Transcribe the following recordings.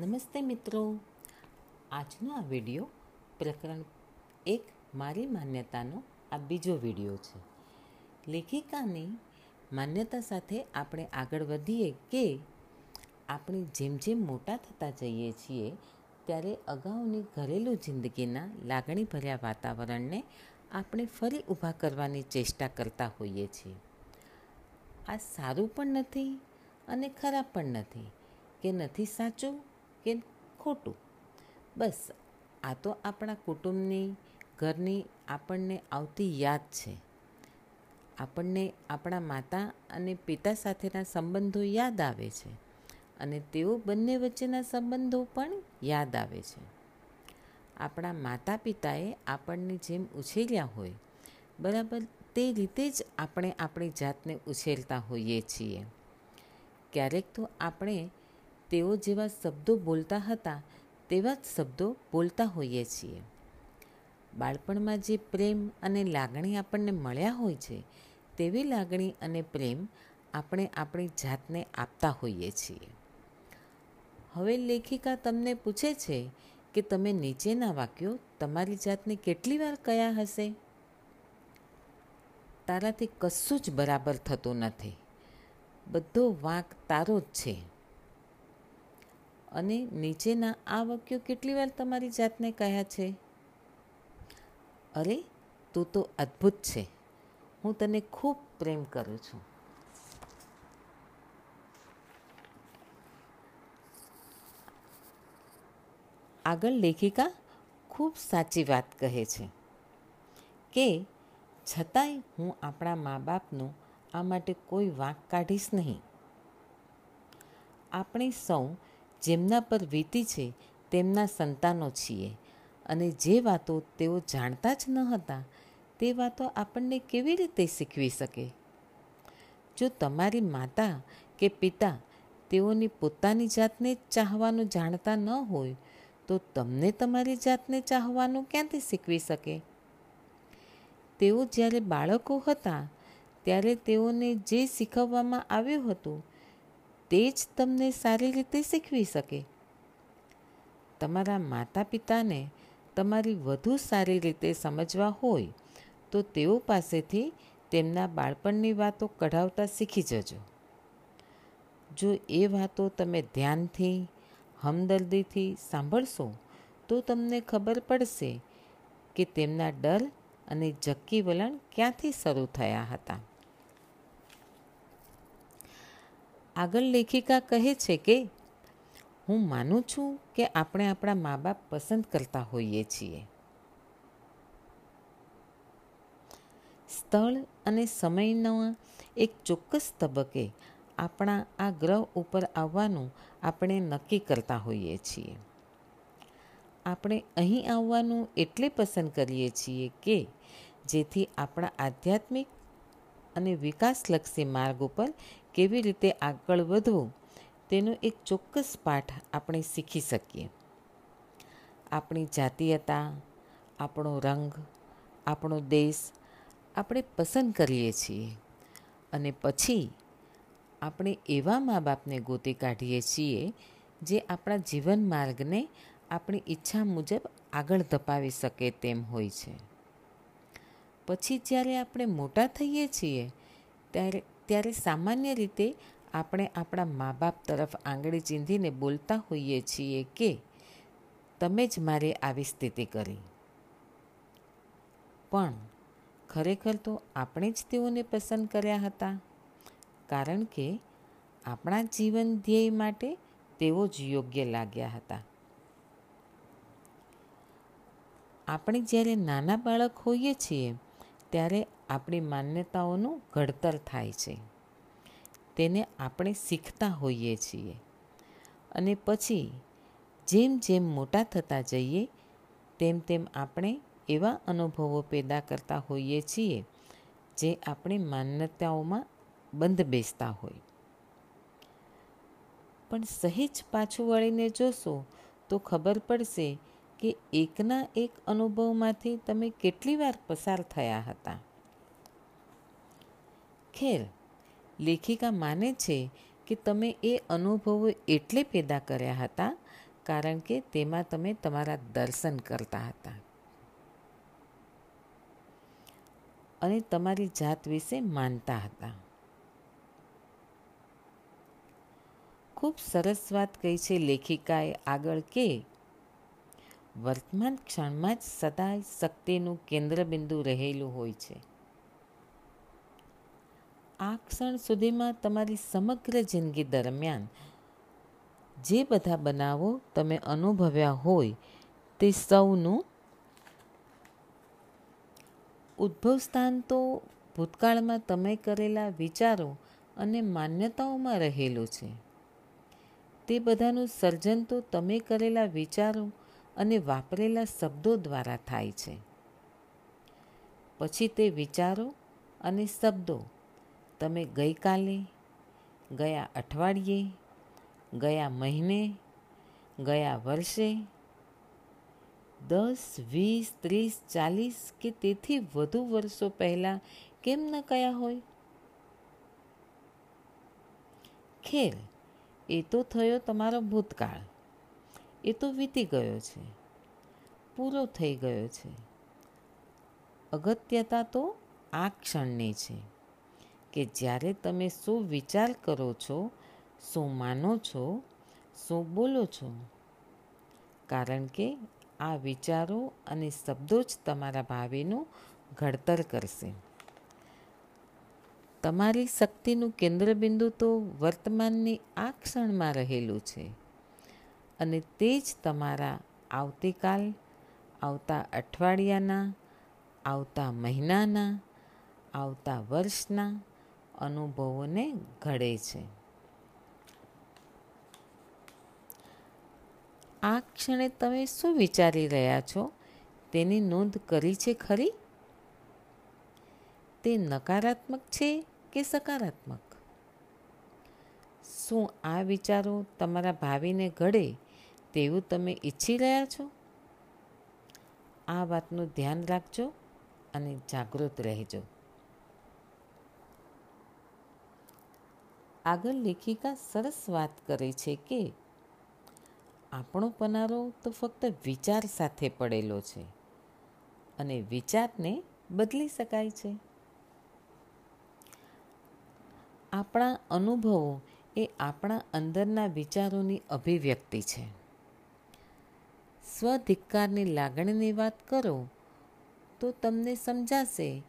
નમસ્તે મિત્રો. આજનો આ વીડિયો પ્રકરણ એક મારી માન્યતાનો આ બીજો વીડિયો છે. લેખિકાની માન્યતા સાથે આપણે આગળ વધીએ કે આપણે જેમ જેમ મોટા થતા જઈએ છીએ ત્યારે અગાઉની ઘરેલું જિંદગીના લાગણીભર્યા વાતાવરણને આપણે ફરી ઊભા કરવાની ચેષ્ટા કરતા હોઈએ છીએ. આ સારું પણ નથી અને ખરાબ પણ નથી. કે નથી સાચું? કે ખોટું? બસ, આ તો આપણા કુટુંબની, ઘરની આપણને આવતી યાદ છે. આપણને આપણા માતા અને પિતા સાથેના સંબંધો યાદ આવે છે અને તેઓ બંને વચ્ચેના સંબંધો પણ યાદ આવે છે. આપણા માતા પિતાએ આપણને જેમ ઉછેર્યા હોય, બરાબર તે રીતે જ આપણે આપણી જાતને ઉછેરતા હોઈએ છીએ. ક્યારેક તો આપણે તેઓ જેવા શબ્દો બોલતા હતા, તેવા જ શબ્દો બોલતા હોઈએ છીએ. બાળપણમાં જે પ્રેમ અને લાગણી આપણને મળ્યા હોય છે, તેવી લાગણી અને પ્રેમ આપણે આપણી જાતને આપતા હોઈએ છીએ. હવે લેખિકા તમને પૂછે છે કે તમે નીચેના વાક્યો તમારી જાતને કેટલી વાર કયા હશે? તારાથી કશું જ બરાબર થતું નથી. બધો વાંક તારો જ છે. અને નીચેના આ વાક્યો કેટલી વાર તમારી જાતને કહ્યા છે? અરે, તું તો અદ્ભુત છે. હું તને ખૂબ પ્રેમ કરું છું. આગળ લેખિકા ખૂબ સાચી વાત કહે છે કે, છતાંય હું આપણા મા બાપનું આ માટે કોઈ વાંક કાઢીશ નહીં. આપણે સૌ જેમના પર વીતી છે, તેમના સંતાનો છીએ. અને જે વાતો તેઓ જાણતા જ ન હતા, તે વાતો આપણને કેવી રીતે શીખવી શકે? જો તમારી માતા કે પિતા તેઓની પોતાની જાતને ચાહવાનું જાણતા ન હોય, તો તમને તમારી જાતને ચાહવાનું ક્યાંથી શીખવી શકે? તેઓ જ્યારે બાળકો હતા, ત્યારે તેઓને જે શીખવવામાં આવ્યું હતું તે જ તમને સારી રીતે શીખવી શકે. તમારા માતા પિતાને તમારી વધુ સારી રીતે સમજવા હોય, તો તેઓ પાસેથી તેમના બાળપણની વાતો કઢાવતા શીખી જજો. જો એ વાતો તમે ધ્યાનથી, હમદર્દીથી સાંભળશો, તો તમને ખબર પડશે કે તેમના ડર અને જક્કી વલણ ક્યાંથી શરૂ થયા હતા. આગળ લેખિકા કહે છે કે, હું માનું છું કે આપણે આપણા મા બાપ પસંદ કરતા હોઈએ છીએ. સ્થળ અને સમયના એક ચોક્કસ તબક્કે આપણા આ ગ્રહ ઉપર આવવાનું આપણે નક્કી કરતા હોઈએ છીએ. આપણે અહીં આવવાનું એટલે પસંદ કરીએ છીએ કે, જેથી આપણા આધ્યાત્મિક અને વિકાસલક્ષી માર્ગ ઉપર કેવી રીતે આગળ વધવું, તેનો એક ચોક્કસ પાઠ આપણે શીખી શકીએ. આપણી જાતીયતા, આપણો રંગ, આપણો દેશ આપણે પસંદ કરીએ છીએ અને પછી આપણે એવા મા બાપને ગોતી કાઢીએ છીએ જે આપણા જીવન માર્ગને આપણી ઈચ્છા મુજબ આગળ ધપાવી શકે તેમ હોય છે. પછી જ્યારે આપણે મોટા થઈએ છીએ, ત્યારે ત્યારે સામાન્ય રીતે આપણે આપણા મા બાપ તરફ આંગળી ચીંધીને બોલતા હોઈએ છીએ કે, તમે જ મારે આવી સ્થિતિ કરી. પણ ખરેખર તો આપણે જ તેઓને પસંદ કર્યા હતા. કારણ કે આપણા જીવન ધ્યેય માટે તેઓ જ યોગ્ય લાગ્યા હતા. આપણે જ્યારે નાના બાળક હોઈએ છીએ ત્યારે આપણી માન્યતાઓનું ઘડતર થાય છે. તેને આપણે શીખતા હોઈએ છીએ. અને પછી જેમ જેમ મોટા થતા જઈએ, તેમ તેમ આપણે એવા અનુભવો પેદા કરતા હોઈએ છીએ, જે આપણી માન્યતાઓમાં બંધ બેસતા હોય. પણ સહેજ પાછું વળીને જોશો તો ખબર પડશે કે એકના એક અનુભવમાંથી તમે કેટલી વાર પસાર થયા હતા? ખેર, લેખિકા માને છે કે તમે એ અનુભવો એટલે પેદા કર્યા હતા, કારણ કે તેમાં તમે તમારા દર્શન કરતા હતા. અને તમારી જાત વિશે માનતા હતા. ખૂબ સરસ વાત કહી છે લેખિકાએ આગળ કે વર્તમાન ક્ષણમાં જ સદાય શક્તિનું કેન્દ્રબિંદુ રહેલું હોય છે. આ ક્ષણ સુધીમાં તમારી સમગ્ર જિંદગી દરમિયાન જે બધા બનાવો તમે અનુભવ્યા હોય તે સૌનું ઉદ્ભવ સ્થાન તો ભૂતકાળમાં તમે કરેલા વિચારો અને માન્યતાઓમાં રહેલું છે. તે બધાનું સર્જન તો તમે કરેલા વિચારો અને વાપરેલા શબ્દો દ્વારા થાય છે. પછી તે વિચારો અને શબ્દો. તમે ગઈકાલે, ગયા અઠવાડિયે, ગયા મહિને, ગયા વર્ષે, દસ, વીસ, ત્રીસ, ચાલીસ કે તેથી વધુ વર્ષો પહેલાં કેમ ન કયા હોય? ખેર એ તો થયો તમારો ભૂતકાળ. એ તો વીતી ગયો છે. પૂરો થઈ ગયો છે. અગત્યતા તો આ ક્ષણની છે કે જ્યારે તમે શું વિચાર કરો છો, શું માનો છો, શું બોલો છો. કારણ કે આ વિચારો અને શબ્દો જ તમારા ભાવિનું ઘડતર કરશે. તમારી શક્તિનું કેન્દ્રબિંદુ તો વર્તમાનની આ ક્ષણમાં રહેલું છે. અને તે જ તમારા આવતીકાલ, આવતા અઠવાડિયાના, આવતા મહિનાના, આવતા વર્ષના અનુભવોને ઘડે છે. આ ક્ષણે તમે શું વિચારી રહ્યા છો? તેની નોંધ કરી છે ખરી? તે નકારાત્મક છે કે સકારાત્મક? શું આ વિચારો તમારા ભાવિને ઘડે તેવું તમે ઈચ્છી રહ્યા છો? આ વાતનું ધ્યાન રાખજો અને જાગૃત રહેજો. આગળ લેખિકા સરસ વાત કરે છે કે, આપણો પનારો તો ફક્ત વિચાર સાથે પડેલો છે અને વિચારને બદલી શકાય છે. આપણા અનુભવો એ આપણા અંદરના વિચારોની અભિવ્યક્તિ છે. સ્વધિક્કારની લાગણીની વાત કરો, તો તમને સમજાશે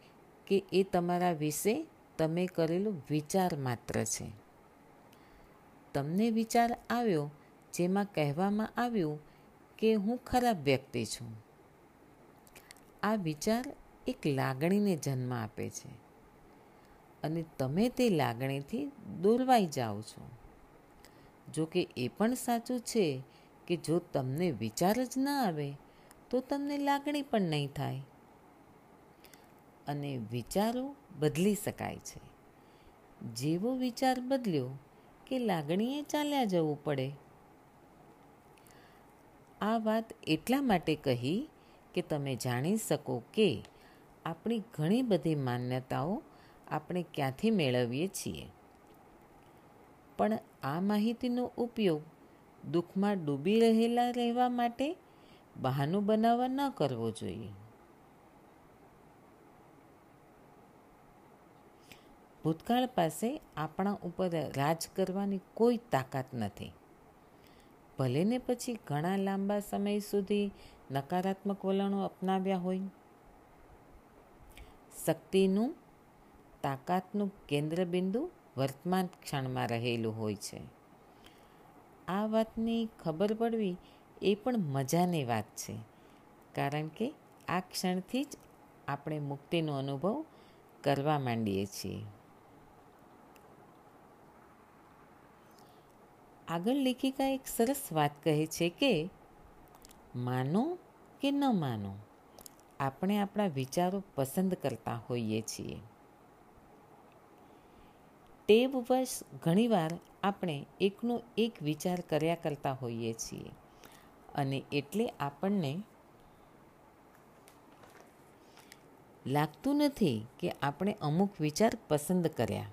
કે એ તમારા વિશે તમે કરેલો વિચાર માત્ર છે. તમને વિચાર આવ્યો જેમાં કહેવામાં આવ્યું કે હું ખરાબ વ્યક્તિ છું. આ વિચાર એક લાગણીને જન્મ આપે છે અને તમે તે લાગણીથી દોરવાઈ જાઓ છો. જો કે એ પણ સાચું છે કે જો તમને વિચાર જ ન આવે, તો તમને લાગણી પણ નહીં થાય. અને વિચારો બદલી શકાય છે. જેવો વિચાર બદલ્યો કે લાગણીએ ચાલ્યા જવું પડે. આ વાત એટલા માટે કહી કે તમે જાણી શકો કે આપણી ઘણી બધી માન્યતાઓ આપણે ક્યાંથી મેળવીએ છીએ. પણ આ માહિતીનો ઉપયોગ દુઃખમાં ડૂબી રહેલા રહેવા માટે બહાનું બનાવવા ન કરવો જોઈએ. ભૂતકાળ પાસે આપણા ઉપર રાજ કરવાની કોઈ તાકાત નથી. ભલે ને પછી ઘણા લાંબા સમય સુધી નકારાત્મક વલણો અપનાવ્યા હોય. શક્તિનું તાકાતનું કેન્દ્રબિંદુ વર્તમાન ક્ષણમાં રહેલું હોય છે. આ વાતની ખબર પડવી એ પણ મજાની વાત છે. કારણ કે આ ક્ષણથી જ આપણે મુક્તિનો અનુભવ કરવા માંડીએ છીએ. આગળ લેખિકા એક સરસ વાત કહે છે કે, માનો કે ન માનો, આપણે આપણા વિચારો પસંદ કરતા હોઈએ છીએ. ટેવવશ ઘણીવાર આપણે એકનો એક વિચાર કર્યા કરતા હોઈએ છીએ. અને એટલે આપણને લાગતું નથી કે આપણે અમુક વિચાર પસંદ કર્યા.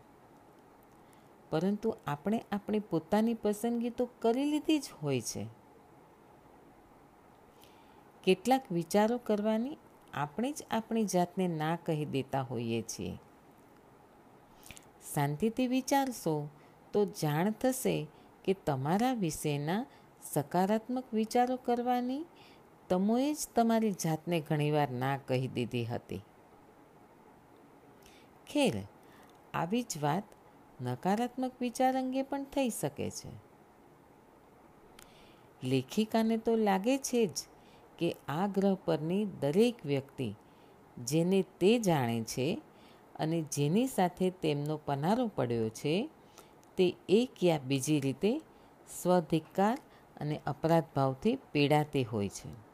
પરંતુ આપણે આપણી પોતાની પસંદગી તો કરી લીધી જ હોય છે. કેટલાક વિચારો કરવાની આપણે જ આપણી જાતને ના કહી દેતા હોઈએ છીએ. શાંતિથી વિચારશો, તો જાણ થશે કે તમારા વિશેના સકારાત્મક વિચારો કરવાની તમોએ જ તમારી જાતને ઘણીવાર ના કહી દીધી હતી. ખેર, આવી જ વાત નકારાત્મક વિચાર અંગે પણ થઈ શકે છે. લેખિકાને તો લાગે છે જ કે આ ગ્રહ પરની દરેક વ્યક્તિ જેને તે જાણે છે અને જેની સાથે તેમનો પનારો પડ્યો છે, તે એક યા બીજી રીતે સ્વધિકાર અને અપરાધ ભાવથી પીડાતી હોય છે.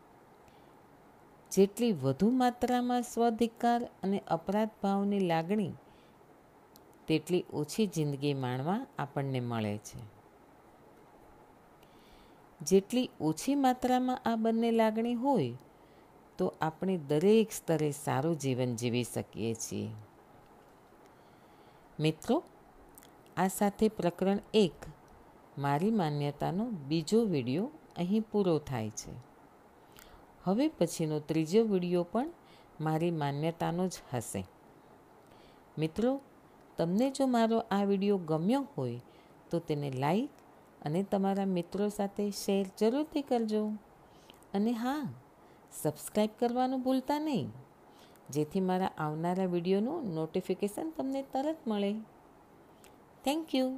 જેટલી વધુ માત્રામાં સ્વધિકાર અને અપરાધ ભાવની લાગણી, તેટલી ઓછી જિંદગી માણવા આપણને મળે છે. જેટલી ઓછી માત્રામાં આ બંને લાગણી હોય, તો આપણે દરેક સ્તરે સારું જીવન જીવી શકીએ છીએ. મિત્રો, આ સાથે પ્રકરણ એક, મારી માન્યતાનો બીજો વીડિયો અહીં પૂરો થાય છે. હવે પછીનો ત્રીજો વીડિયો પણ મારી માન્યતાનો જ હશે. મિત્રો, તમને જો મારો આ વીડિયો ગમ્યો હોય, તો તેને લાઈક અને તમારા મિત્રો સાથે શેર જરૂરથી કરજો. અને હા સબસ્ક્રાઈબ કરવાનું ભૂલતા નહીં. જેથી મારા આવનારા વિડીયોનું નોટિફિકેશન તમને તરત મળે. Thank you